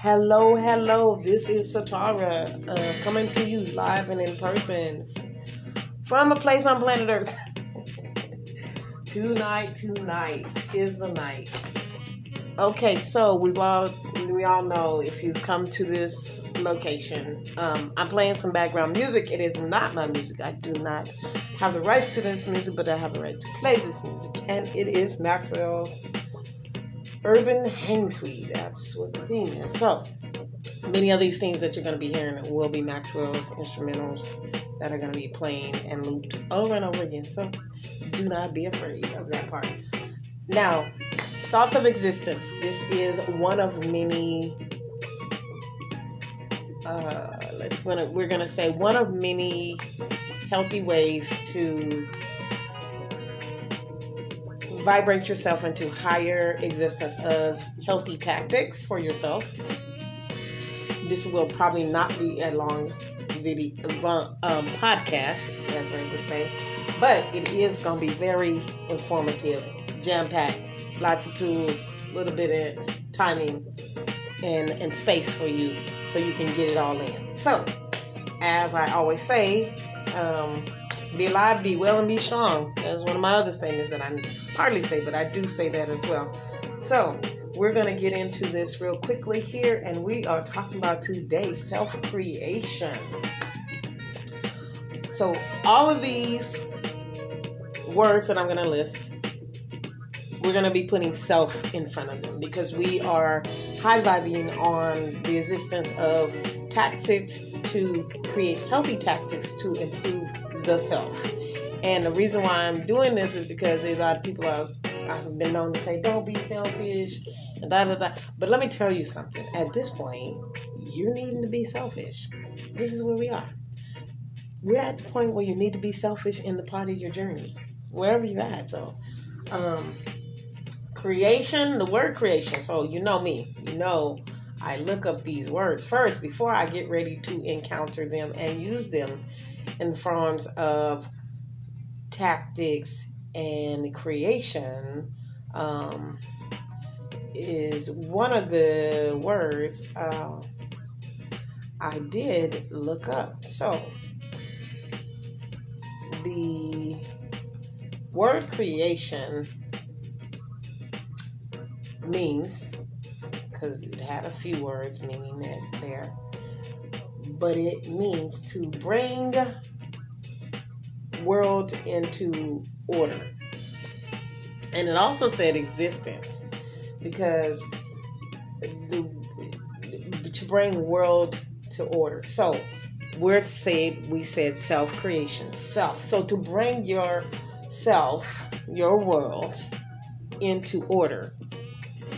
Hello, hello. This is Sitara uh, coming to you live and in person from a place on planet Earth. tonight, tonight is the night. Okay, so we've all we all know if you've come to this location, um, I'm playing some background music. It is not my music. I do not have the rights to this music, but I have the right to play this music, and it is Maxwell's Urban Hang Suite. That's what the theme is. So, many of these themes that you're going to be hearing will be Maxwell's instrumentals that are going to be playing and looped over and over again. So, do not be afraid of that part. Now, thoughts of existence. This is one of many. Uh, let's gonna we're gonna say one of many healthy ways to vibrate yourself into higher existence of healthy tactics for yourself. This will probably not be a long video um, podcast, as I would say, but it is going to be very informative, jam packed, lots of tools, a little bit of timing and, and space for you so you can get it all in. So, as I always say, um, be alive, be well, and be strong. That's one of my other statements that I hardly say, but I do say that as well. So, we're going to get into this real quickly here, and we are talking about today self creation. So, all of these words that I'm going to list, we're going to be putting self in front of them because we are high vibing on the existence of tactics to create healthy tactics to improve the self. And the reason why I'm doing this is because a lot of people I've been known to say, don't be selfish, and da da da. But let me tell you something. At this point, you're needing to be selfish. This is where we are. We're at the point where you need to be selfish in the part of your journey, wherever you're at. So, um, creation, the word creation. So, you know me, you know I look up these words first before I get ready to encounter them and use them in the forms of tactics and creation um, is one of the words uh, I did look up. So, the word creation means, because it had a few words meaning that there, but it means to bring world into order. And it also said existence because the, to bring world to order. So we're said we said self creation, self. So to bring your self, your world into order,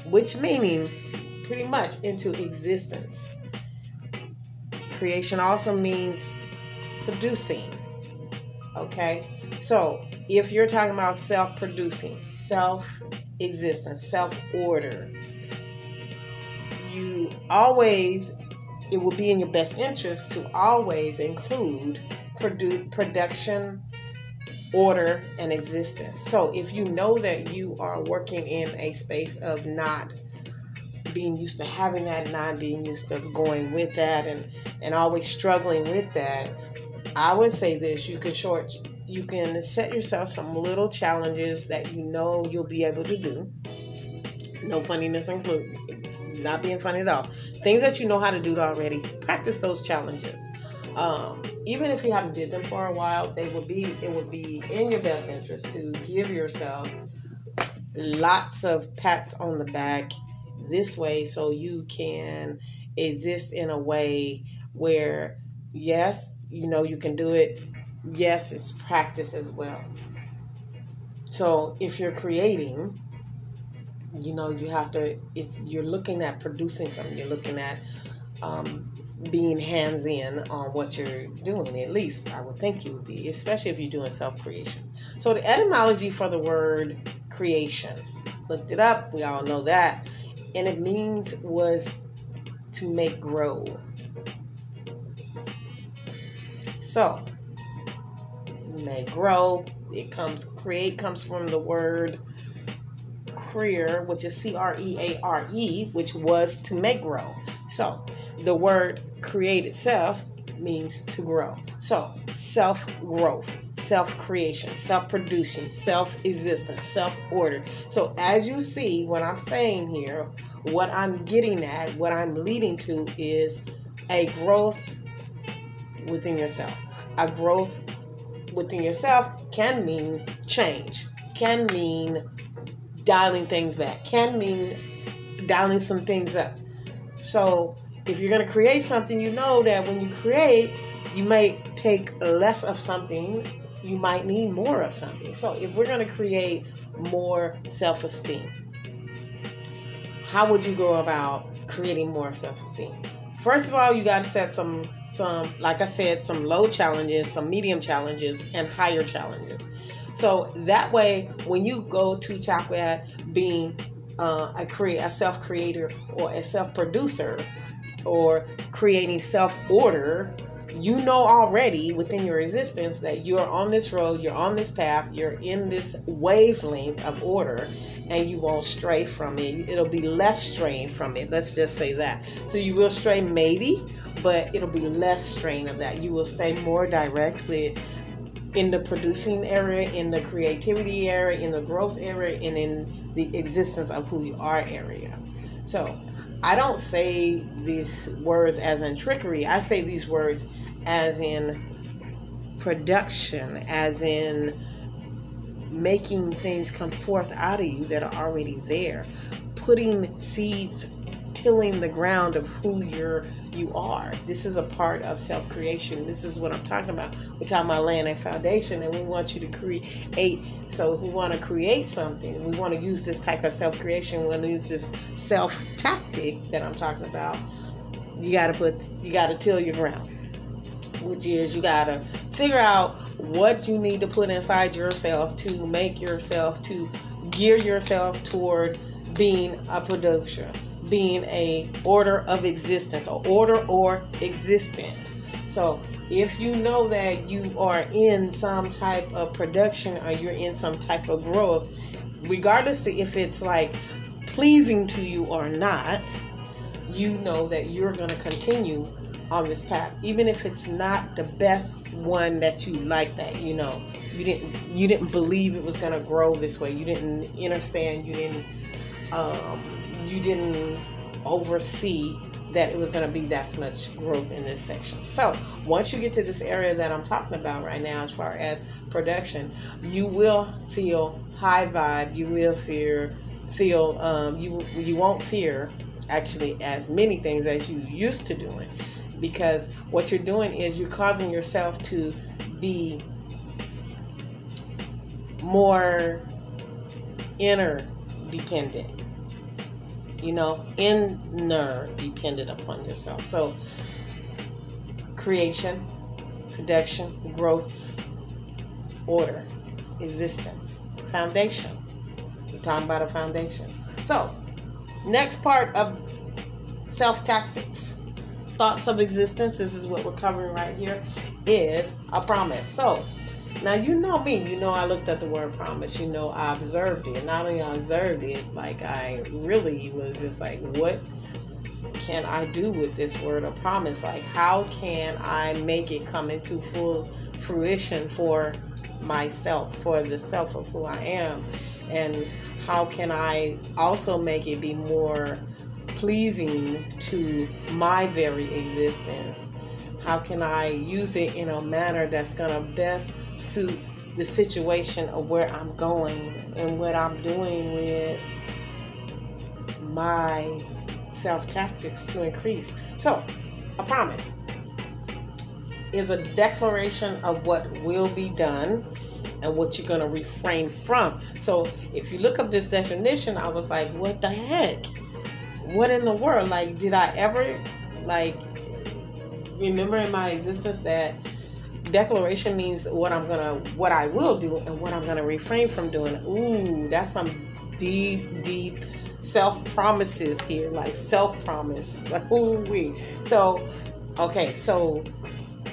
which meaning pretty much into existence. Creation also means producing Okay? So, if you're talking about self producing, self existence, self order, you always, it will be in your best interest to always include produ- production, order, and existence. So, if you know that you are working in a space of not being used to having that, and not being used to going with that, and, and always struggling with that, I would say this: you can short, you can set yourself some little challenges that you know you'll be able to do. No funniness included, not being funny at all. Things that you know how to do already. Practice those challenges. Um, even if you haven't did them for a while, they will be. It would be in your best interest to give yourself lots of pats on the back this way, so you can exist in a way where yes you know you can do it. Yes it's practice as well. So if you're creating you know you have to it's you're looking at producing something. You're looking at um, being hands in on what you're doing at least i would think you would be especially if you're doing self-creation. So the etymology for the word creation looked it up. We all know that and it means was to make grow so, may grow. It comes create comes from the word creare, which is C R E A R E, which was to make grow. So the word create itself means to grow. So self growth, self creation, self producing, self existence, self order. So as you see, what I'm saying here, what I'm getting at, what I'm leading to is a growth within yourself. A growth within yourself can mean change, can mean dialing things back, can mean dialing some things up. So if you're going to create something, you know that when you create, you may take less of something, you might need more of something. So if we're going to create more self esteem, how would you go about creating more self esteem? First of all, you got to set some some like I said, some low challenges, some medium challenges, and higher challenges. So that way, when you go to Chakra being uh, a create a self creator or a self producer or creating self order, you know already within your existence that you're on this road, you're on this path, you're in this wavelength of order, and you won't stray from it. It'll be less strain from it. Let's just say that. So you will stray maybe, but it'll be less strain of that. You will stay more direct with in the producing area, in the creativity area, in the growth area, and in the existence of who you are area. So I don't say these words as in trickery. I say these words as in production, as in making things come forth out of you that are already there, putting seeds tilling the ground of who you're you are. This is a part of self creation. This is what I'm talking about. We're talking about laying a foundation, and we want you to create. So, we want to create something, we want to use this type of self creation. We want to use this self tactic that I'm talking about. You got to put, you got to till your ground, which is you got to figure out what you need to put inside yourself to make yourself to gear yourself toward being a producer being a order of existence, or order or existent. So if you know that you are in some type of production or you're in some type of growth, regardless if it's like pleasing to you or not, you know that you're going to continue on this path even if it's not the best one that you like that you know. You didn't you didn't believe it was going to grow this way. You didn't understand. You didn't um, you didn't oversee that it was going to be that much growth in this section. So once you get to this area that I'm talking about right now, as far as production, you will feel high vibe. You will fear, feel um, you you won't fear actually as many things as you used to doing, because what you're doing is you're causing yourself to be more inner dependent you know, inner dependent upon yourself. So, creation, production, growth, order, existence, foundation. We're talking about a foundation. So, next part of self tactics, thoughts of existence, this is what we're covering right here, is a promise. So, now you know me. You know I looked at the word promise. You know I observed it. Not only I observed it, like I really was just like, what can I do with this word of promise? Like how can I make it come into full fruition for myself, for the self of who I am? And how can I also make it be more pleasing to my very existence? How can I use it in a manner that's going to best suit the situation of where I'm going and what I'm doing with my self tactics to increase. So, a promise is a declaration of what will be done and what you're going to refrain from. So, if you look up this definition, I was like, what the heck? What in the world? Like, did I ever, like, remember in my existence that declaration means what I'm gonna, what I will do, and what I'm gonna refrain from doing. Ooh, that's some deep, deep self promises here, like self promise. Ooh wee. So, okay, so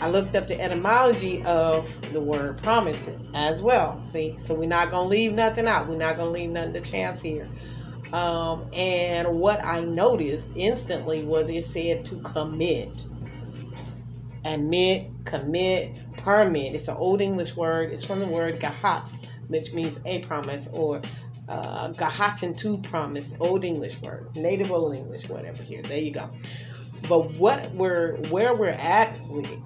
I looked up the etymology of the word promise as well. See, so we're not gonna leave nothing out. We're not gonna leave nothing to chance here. Um, and what I noticed instantly was it said to commit. Admit, commit, permit. It's an old English word. It's from the word gahat, which means a promise, or uh, gahatin to promise. Old English word, native Old English, whatever. Here, there you go. But what we're where we're at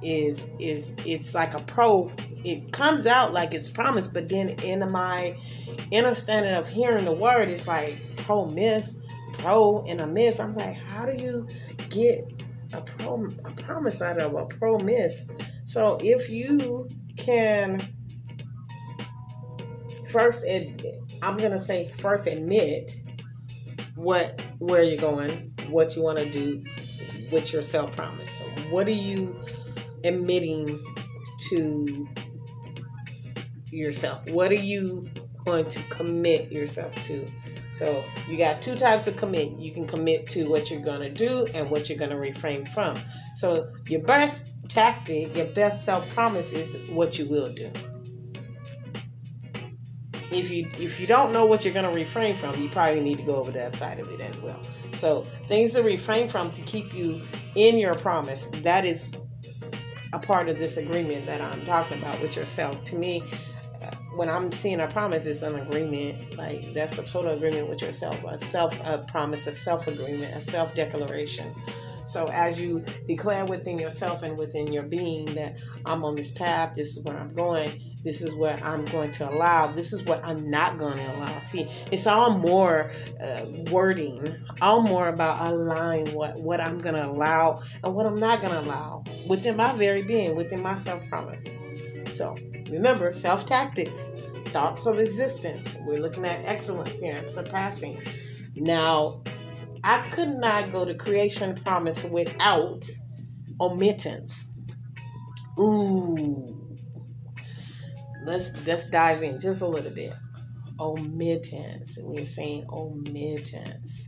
is is it's like a pro. It comes out like it's promised, but then in my understanding of hearing the word, it's like promise, pro and a miss. I'm like, how do you get a pro a promise out of a promise? So if you can first, ad, I'm gonna say first admit what where you're going, what you want to do with your self promise. What are you admitting to yourself? What are you going to commit yourself to? So you got two types of commit. You can commit to what you're going to do and what you're going to refrain from. So your best tactic, your best self promise is what you will do. If you if you don't know what you're going to refrain from, you probably need to go over that side of it as well. So things to refrain from to keep you in your promise. That is a part of this agreement that I'm talking about with yourself. To me, when I'm seeing a promise, it's an agreement. Like that's a total agreement with yourself, a self a promise, a self agreement, a self declaration. So as you declare within yourself and within your being that I'm on this path, this is where I'm going, this is what I'm going to allow, this is what I'm not going to allow. See, it's all more uh, wording, all more about aligning what what I'm going to allow and what I'm not going to allow within my very being, within my self promise. So remember, self tactics, thoughts of existence. We're looking at excellence here, surpassing. Now, I could not go to creation promise without omittance. Ooh. Let's let's dive in just a little bit. Omittance. We're saying omittance.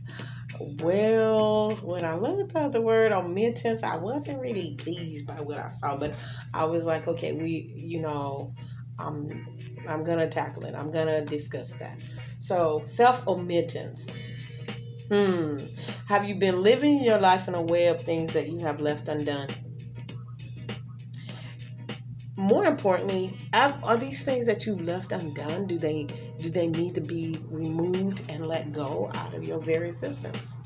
Well, when I looked at the word omittance, I wasn't really pleased by what I saw, but I was like, okay, we, you know, I'm, I'm gonna tackle it. I'm gonna discuss that. So, self omittance. Hmm. Have you been living your life in a way of things that you have left undone? More importantly, are these things that you left undone? Do they do they need to be removed and let go out of your very existence?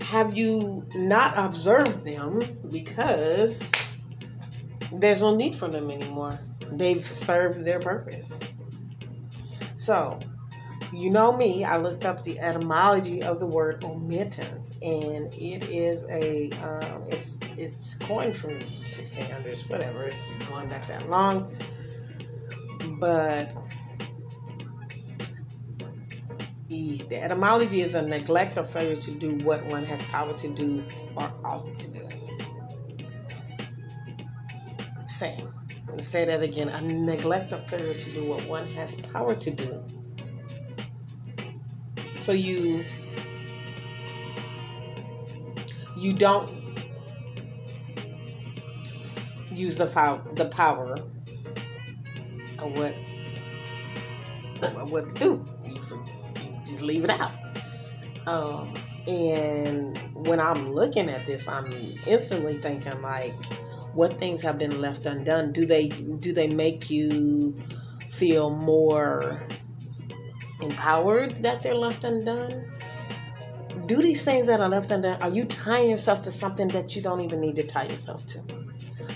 Have you not observed them because there's no need for them anymore? They've served their purpose. So, you know me, I looked up the etymology of the word omittance, and it is a um, it's it's coined from 1600s, whatever. It's going back that long, but the, the etymology is a neglect or failure to do what one has power to do or ought to do. Same. Say that again. A neglect or failure to do what one has power to do so you you don't use the power the power of what what to do. You, just leave it out. Um, and when I'm looking at this, I'm instantly thinking like, what things have been left undone? Do they do they make you feel more empowered that they're left undone? Do these things that are left undone, are you tying yourself to something that you don't even need to tie yourself to?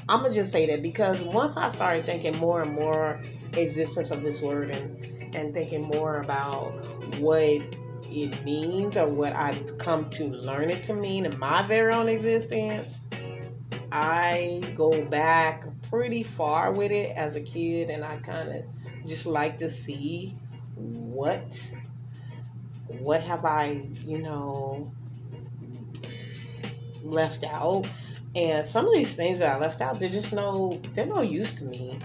I'm gonna just say that because once I started thinking more and more existence of this word and and thinking more about what it means or what I've come to learn it to mean in my very own existence, I go back pretty far with it as a kid and I kind of just like to see what what have I, you know, left out? And some of these things that I left out, they're just no they're no use to me.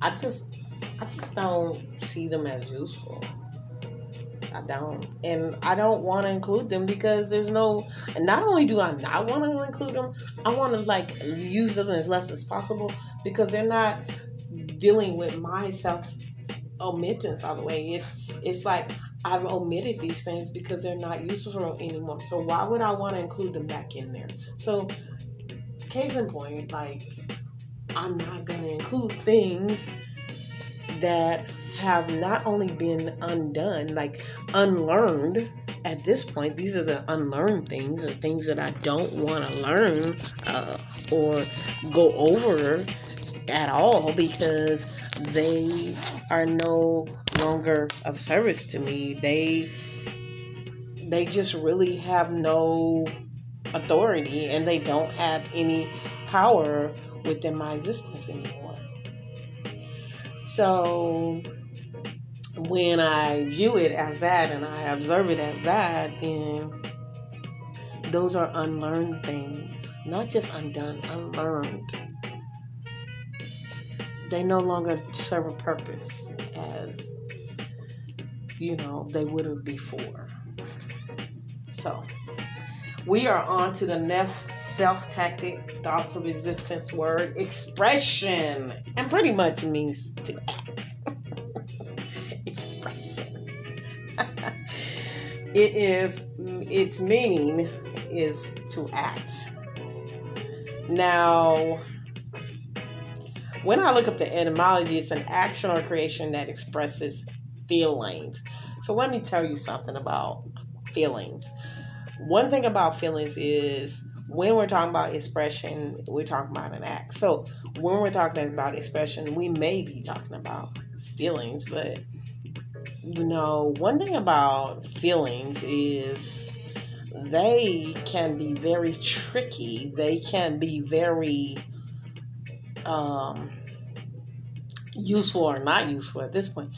I just I just don't see them as useful. I don't. And I don't want to include them because there's no and not only do I not want to include them, I want to like use them as less as possible because they're not dealing with my self omittance all the way. It's it's like I've omitted these things because they're not useful anymore. So why would I want to include them back in there? So case in point, like I'm not gonna include things that have not only been undone, like unlearned at this point. These are the unlearned things and things that I don't want to learn uh, or go over at all because they are no longer of service to me. They they just really have no authority and they don't have any power within my existence anymore. So when I view it as that and I observe it as that, then those are unlearned things. Not just undone, unlearned. They no longer serve a purpose as, you know, they would have before. So, we are on to the next self tactic, thoughts of existence word, expression, and pretty much means to act. expression. it is, its meaning is to act. Now, when I look up the etymology, it's an action or creation that expresses feelings. So let me tell you something about feelings. One thing about feelings is when we're talking about expression, we're talking about an act. So when we're talking about expression, we may be talking about feelings, but you know, one thing about feelings is they can be very tricky. They can be very um, useful or not useful at this point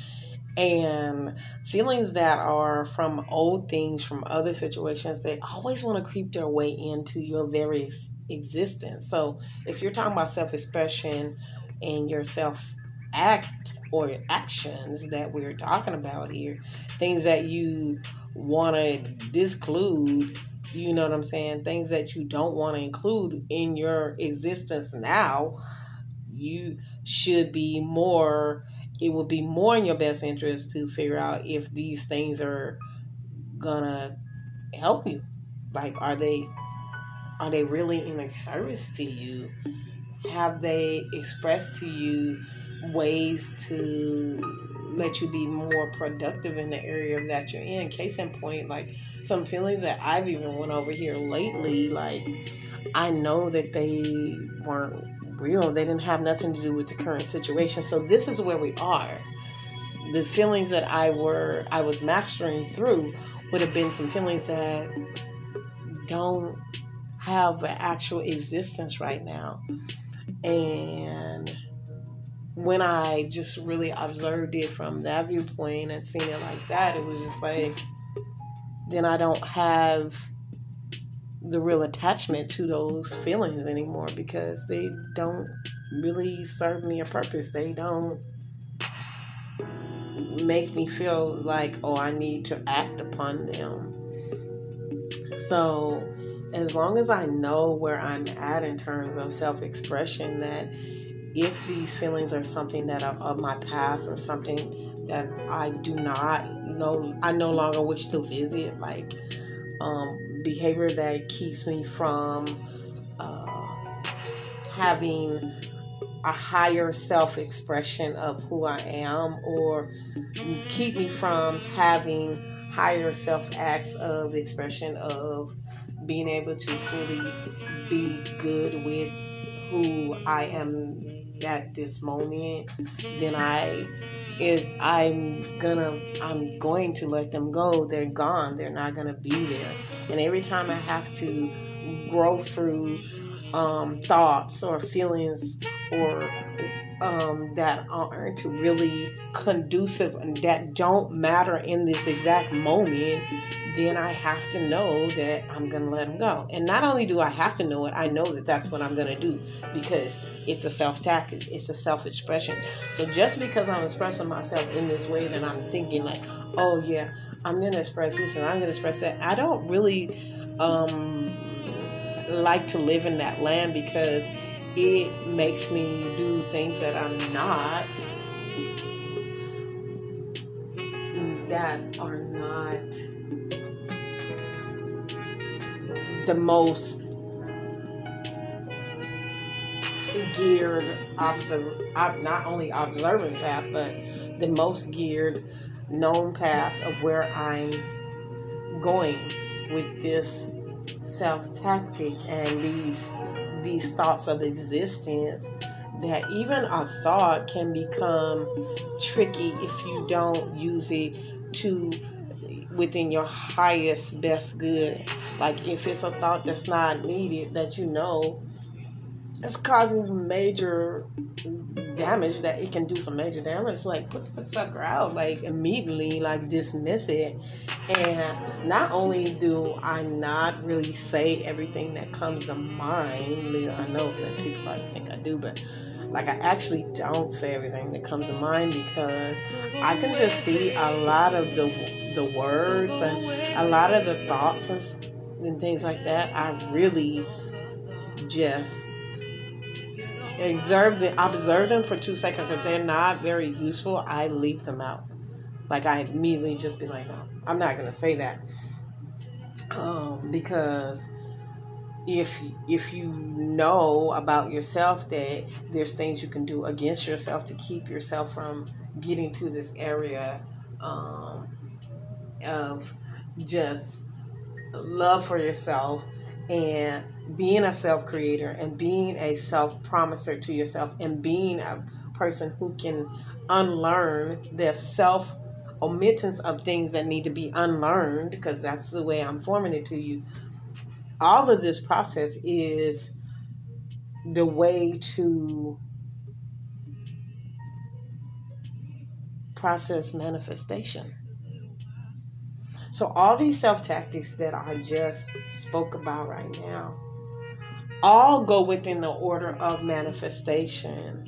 and feelings that are from old things, from other situations, they always want to creep their way into your very existence. So if you're talking about self expression and your self act or actions that we're talking about here, things that you want to disclude, you know what I'm saying? Things that you don't want to include in your existence now, you should be more it would be more in your best interest to figure out if these things are gonna help you. Like, are they are they really in a service to you? Have they expressed to you ways to let you be more productive in the area that you're in? Case in point, like some feelings that I've even went over here lately, like I know that they weren't real. They didn't have nothing to do with the current situation. So this is where we are. The feelings that I were I was mastering through would have been some feelings that don't have an actual existence right now. And when I just really observed it from that viewpoint and seen it like that, it was just like then I don't have the real attachment to those feelings anymore because they don't really serve me a purpose. They don't make me feel like, oh, I need to act upon them. So, as long as I know where I'm at in terms of self expression, that if these feelings are something that are of my past or something that I do not know, I no longer wish to visit, like um, behavior that keeps me from uh, having a higher self expression of who I am, or keep me from having higher self acts of expression of being able to fully be good with who I am at this moment, then I if I'm gonna I'm going to let them go. They're gone. They're not gonna be there. And every time I have to grow through um, thoughts or feelings or um, that aren't really conducive and that don't matter in this exact moment, then I have to know that I'm going to let them go. And not only do I have to know it, I know that that's what I'm going to do because it's a self tack, it's a self expression. So just because I'm expressing myself in this way, that I'm thinking like, oh yeah, I'm going to express this and I'm going to express that. I don't really um, like to live in that land because it makes me do things that I'm not that are not the most geared observe not only observing path but the most geared known path of where I'm going with this self tactic and these these thoughts of existence that even a thought can become tricky if you don't use it to within your highest best good. Like if it's a thought that's not needed that you know it's causing major damage that it can do some major damage like put the sucker out like immediately like dismiss it and not only do i not really say everything that comes to mind i know that people probably think i do but like I actually don't say everything that comes to mind because I can just see a lot of the the words and a lot of the thoughts and, and things like that. I really just observe them, observe them for two seconds. If they're not very useful, I leave them out. Like I immediately just be like, no, I'm not gonna say that um, because if if you know about yourself that there's things you can do against yourself to keep yourself from getting to this area um, of just love for yourself and being a self creator and being a self promiser to yourself and being a person who can unlearn the self omittance of things that need to be unlearned because that's the way I'm forming it to you all of this process is the way to process manifestation. So, all these self tactics that I just spoke about right now all go within the order of manifestation.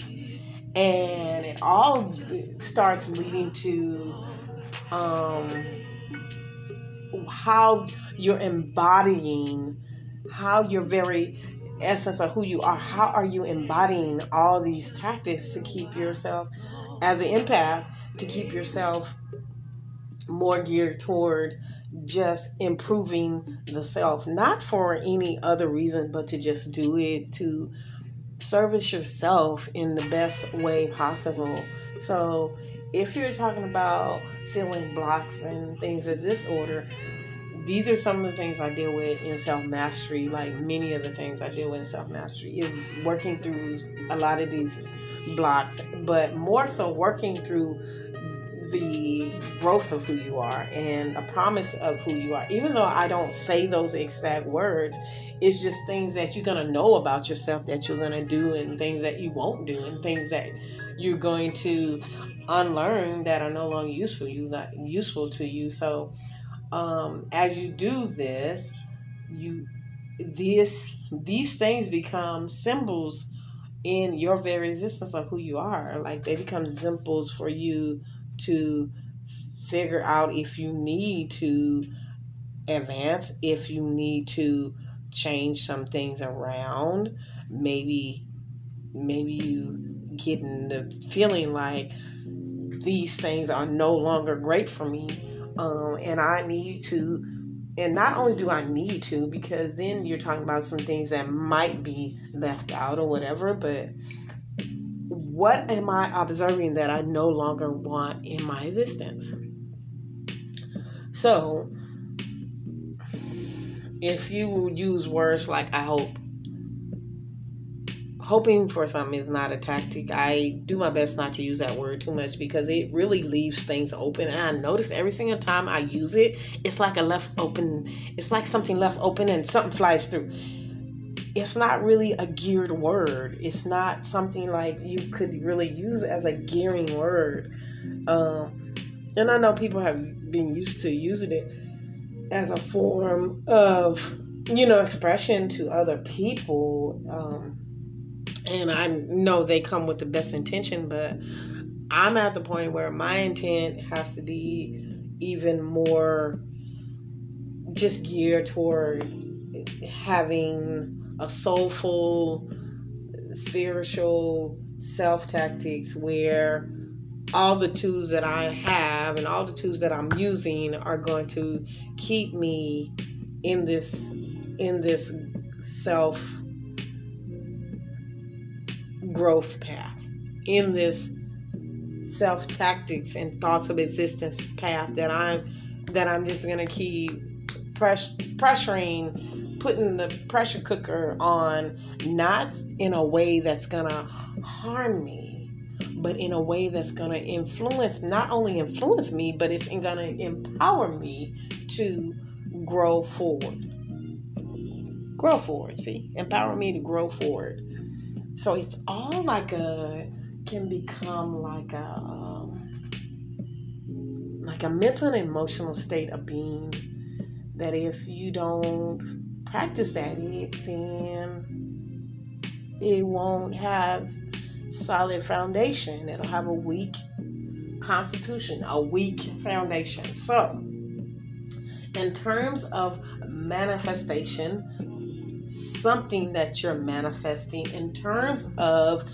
And it all starts leading to um, how you're embodying, how your very essence of who you are, how are you embodying all these tactics to keep yourself as an empath, to keep yourself more geared toward just improving the self, not for any other reason, but to just do it to service yourself in the best way possible. So, if you're talking about feeling blocks and things of this order, these are some of the things I deal with in self mastery. Like many of the things I deal with in self mastery is working through a lot of these blocks, but more so working through the growth of who you are and a promise of who you are. Even though I don't say those exact words, it's just things that you're going to know about yourself that you're going to do and things that you won't do and things that you're going to unlearn that are no longer useful you that useful to you. So um, as you do this, you this these things become symbols in your very existence of who you are. Like they become symbols for you to figure out if you need to advance, if you need to change some things around. Maybe maybe you getting the feeling like these things are no longer great for me um, and I need to, and not only do I need to, because then you're talking about some things that might be left out or whatever, but what am I observing that I no longer want in my existence? So, if you use words like I hope, hoping for something is not a tactic. I do my best not to use that word too much because it really leaves things open. And I notice every single time I use it, it's like a left open, it's like something left open and something flies through. It's not really a geared word. It's not something like you could really use as a gearing word. Um, and I know people have been used to using it as a form of, you know, expression to other people. Um, and I know they come with the best intention, but I'm at the point where my intent has to be even more just geared toward having a soulful, spiritual self tactics where all the tools that I have and all the tools that I'm using are going to keep me in this in this self growth path in this self tactics and thoughts of existence path that I'm that I'm just gonna keep press, pressuring putting the pressure cooker on not in a way that's gonna harm me but in a way that's going to influence not only influence me but it's going to empower me to grow forward. Grow forward see? Empower me to grow forward. So it's all like a can become like a um, like a mental and emotional state of being that if you don't practice that it then it won't have solid foundation. It'll have a weak constitution a weak foundation. So in terms of manifestation something that you're manifesting in terms of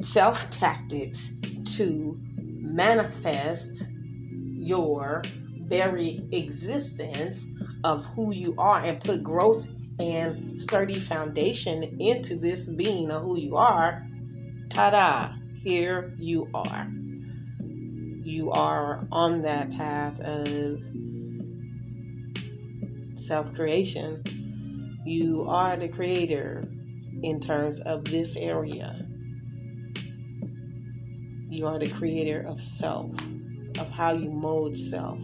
self tactics to manifest your very existence of who you are and put growth and sturdy foundation into this being of who you are. Ta da! Here you are. You are on that path of self creation. You are the creator in terms of this area you are the creator of self, of how you mold self.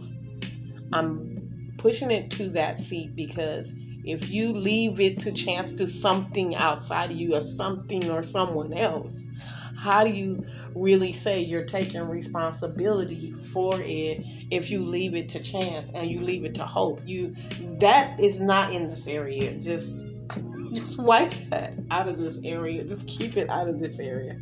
I'm pushing it to that seat because if you leave it to chance to something outside of you or something or someone else, how do you really say you're taking responsibility for it if you leave it to chance and you leave it to hope? You that is not in this area. Just just wipe that out of this area. Just keep it out of this area.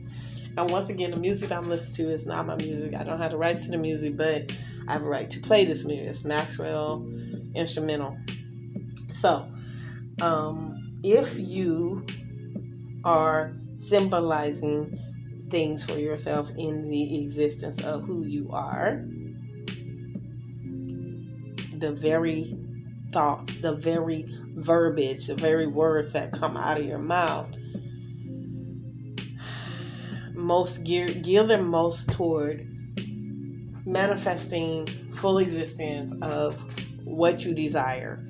And once again, the music I'm listening to is not my music. I don't have the rights to the music, but I have a right to play this music. It's Maxwell instrumental. So, um, if you are symbolizing things for yourself in the existence of who you are, the very thoughts, the very verbiage, the very words that come out of your mouth most gear gear them most toward manifesting full existence of what you desire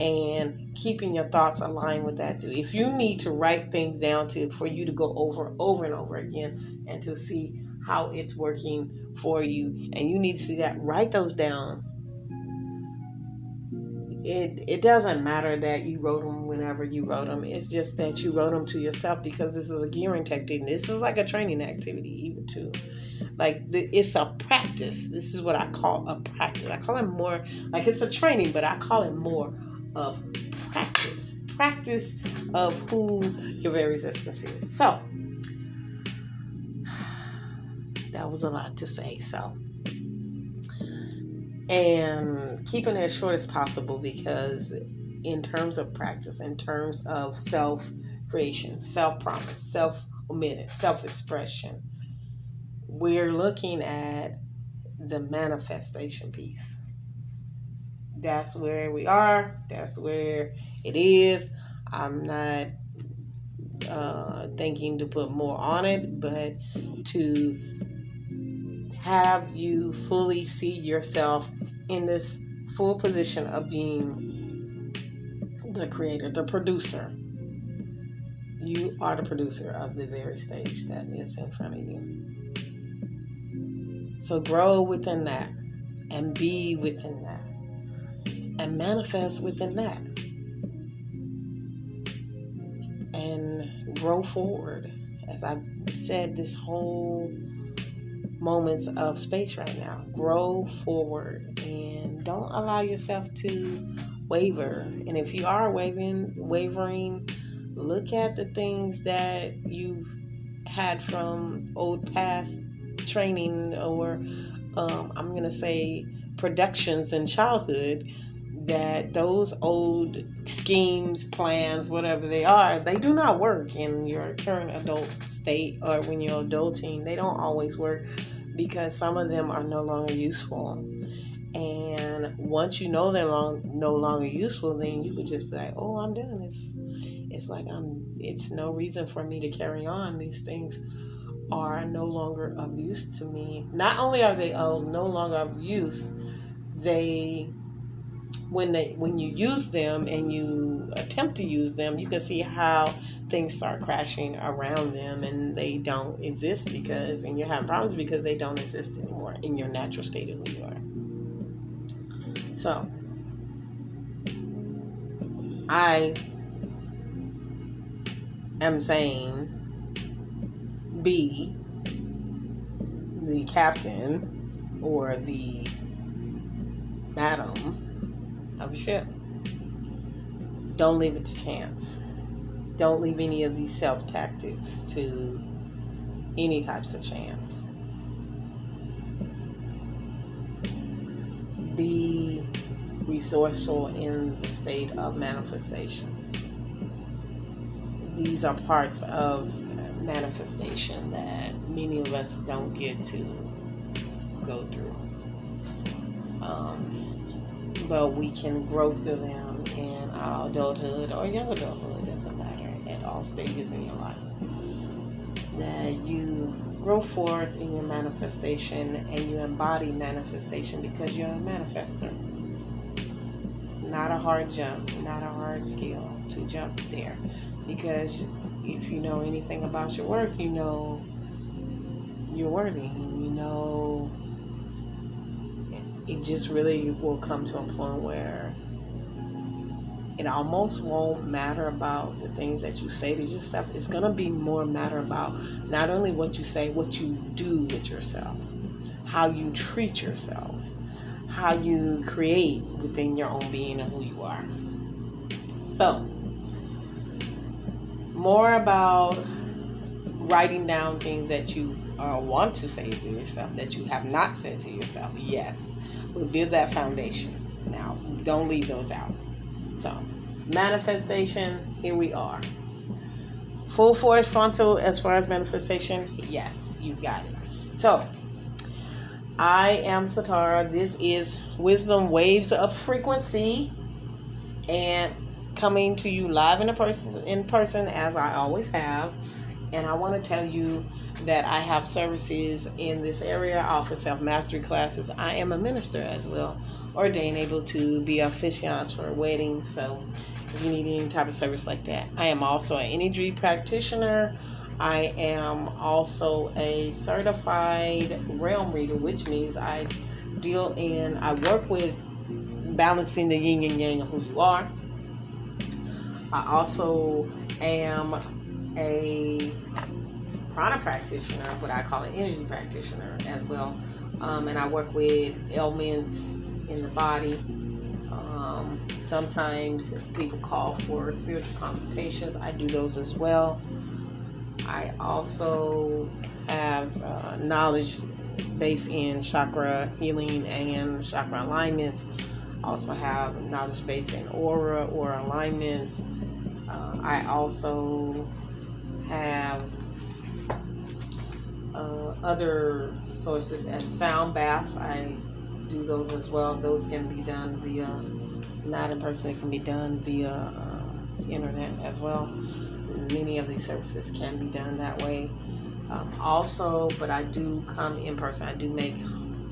and keeping your thoughts aligned with that if you need to write things down to for you to go over over and over again and to see how it's working for you and you need to see that write those down it it doesn't matter that you wrote them whenever you wrote them. It's just that you wrote them to yourself because this is a gearing technique. This is like a training activity, even too. Like the, it's a practice. This is what I call a practice. I call it more like it's a training, but I call it more of practice. Practice of who your very existence is. So that was a lot to say. So and keeping it as short as possible because in terms of practice in terms of self creation self promise self omitted self expression we're looking at the manifestation piece that's where we are that's where it is i'm not uh, thinking to put more on it but to have you fully see yourself in this full position of being the creator, the producer. You are the producer of the very stage that is in front of you. So grow within that and be within that and manifest within that and grow forward. As I've said this whole moments of space right now. Grow forward and don't allow yourself to waver. And if you are wavering, wavering, look at the things that you've had from old past training or um, I'm going to say productions in childhood that those old schemes, plans, whatever they are, they do not work in your current adult state or when you're adulting. They don't always work because some of them are no longer useful. And once you know they're long, no longer useful, then you could just be like, "Oh, I'm done." It's it's like I'm. It's no reason for me to carry on. These things are no longer of use to me. Not only are they oh, no longer of use, they when they when you use them and you attempt to use them, you can see how things start crashing around them and they don't exist because and you're having problems because they don't exist anymore in your natural state of who you are. So, I am saying be the captain or the madam of a ship. Don't leave it to chance. Don't leave any of these self tactics to any types of chance. Be resourceful in the state of manifestation. These are parts of manifestation that many of us don't get to go through. Um, but we can grow through them in our adulthood or young adulthood, doesn't matter, at all stages in your life. That you grow forth in your manifestation and you embody manifestation because you're a manifester not a hard jump, not a hard skill to jump there. Because if you know anything about your work, you know you're worthy. You know it just really will come to a point where it almost won't matter about the things that you say to yourself. It's going to be more matter about not only what you say, what you do with yourself, how you treat yourself how you create within your own being and who you are. So, more about writing down things that you uh, want to say to yourself that you have not said to yourself. Yes, we'll build that foundation. Now, don't leave those out. So, manifestation, here we are. Full force frontal as far as manifestation, yes, you've got it. So, I am Sitara. This is Wisdom Waves of Frequency, and coming to you live in a person in person as I always have. And I want to tell you that I have services in this area. I offer self mastery classes. I am a minister as well, ordained able to be officiant for weddings. So if you need any type of service like that, I am also an energy practitioner I am also a certified realm reader, which means I deal in, I work with balancing the yin and yang of who you are. I also am a prana practitioner, what I call an energy practitioner as well. Um, and I work with ailments in the body. Um, sometimes people call for spiritual consultations. I do those as well. I also have uh, knowledge based in chakra healing and chakra alignments. I also have knowledge based in aura or alignments. Uh, I also have uh, other sources as sound baths. I do those as well. Those can be done via not in person. It can be done via uh, internet as well many of these services can be done that way. Um, also, but I do come in person. I do make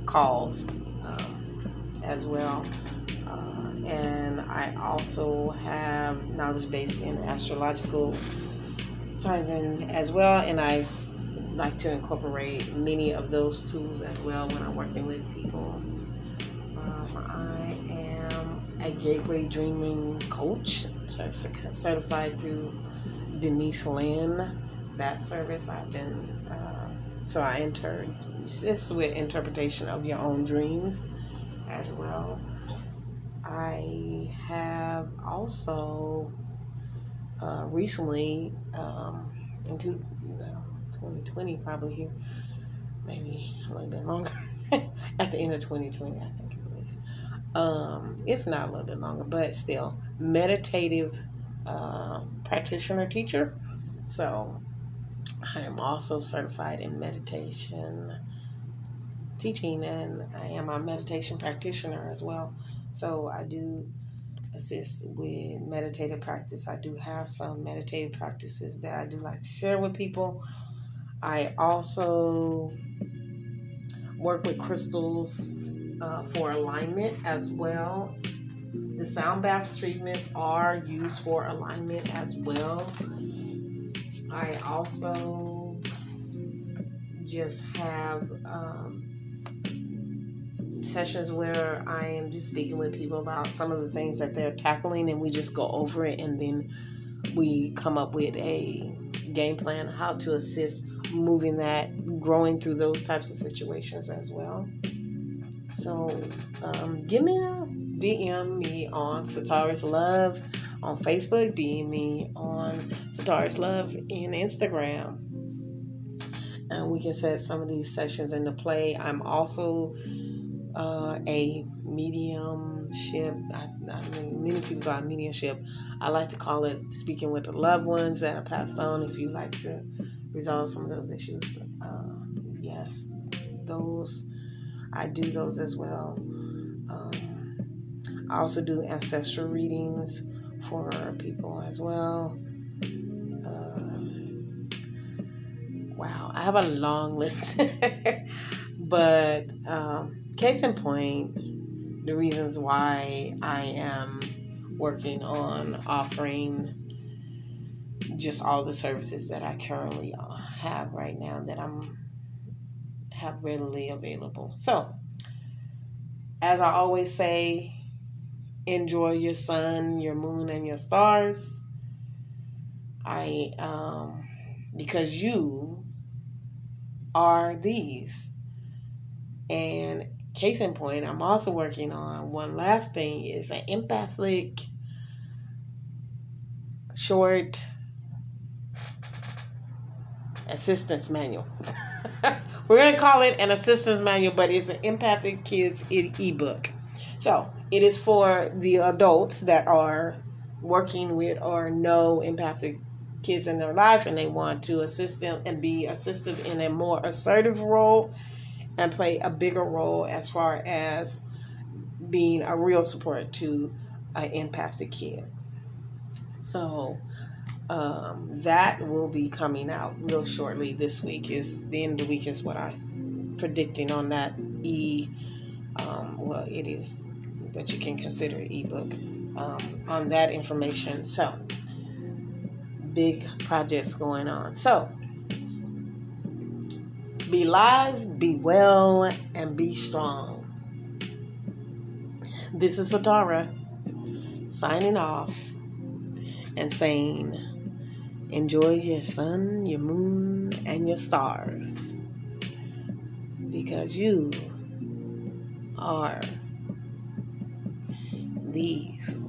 calls um, as well. And I also have knowledge base in astrological signs as well. And I like to incorporate many of those tools as well when I'm working with people. Um, I am a Gateway Dreaming Coach, certified through Denise Linn. that service I've been, uh, so I enter, assist with interpretation of your own dreams as well. I have also uh, recently, um, into 2020, probably here, maybe a little bit longer, at the end of 2020, I think it was. Um, if not a little bit longer, but still, meditative uh, practitioner teacher. So I am also certified in meditation teaching, and I am a meditation practitioner as well. So I do assist with meditative practice. I do have some meditative practices that I do like to share with people. I also work with crystals uh, for alignment as well. The sound bath treatments are used for alignment as well. I also just have um, sessions where I am just speaking with people about some of the things that they're tackling, and we just go over it, and then we come up with a game plan how to assist moving that, growing through those types of situations as well. So, um, give me a DM me on Sitara's Love on Facebook, DM me on Sitara's Love in Instagram. And we can set some of these sessions into play. I'm also uh, a mediumship. I, I mean, many people call it mediumship. I like to call it speaking with the loved ones that are passed on. If you like to resolve some of those issues, uh, yes, those I do those as well. Um, I also do ancestral readings for people as well. Uh, wow, I have a long list, but. Um, case in point, the reasons why I am working on offering just all the services that I currently have right now that I'm have readily available. So, as I always say, enjoy your sun, your moon, and your stars. I um because you are these. And case in point, I'm also working on one last thing is an empathic short assistance manual. We're going to call it an assistance manual, but it's an empathic kids ebook. So it is for the adults that are working with or know empathic kids in their life and they want to assist them and be assistive in a more assertive role and play a bigger role as far as being a real support to an empathic kid. So um, that will be coming out real shortly this week. Is the end of the week is what I'm predicting on that e. Um, well, it is, but you can consider it ebook um, on that information. So big projects going on. So be live, be well, and be strong. This is Sitara signing off and saying, enjoy your sun, your moon, and your stars because you are these.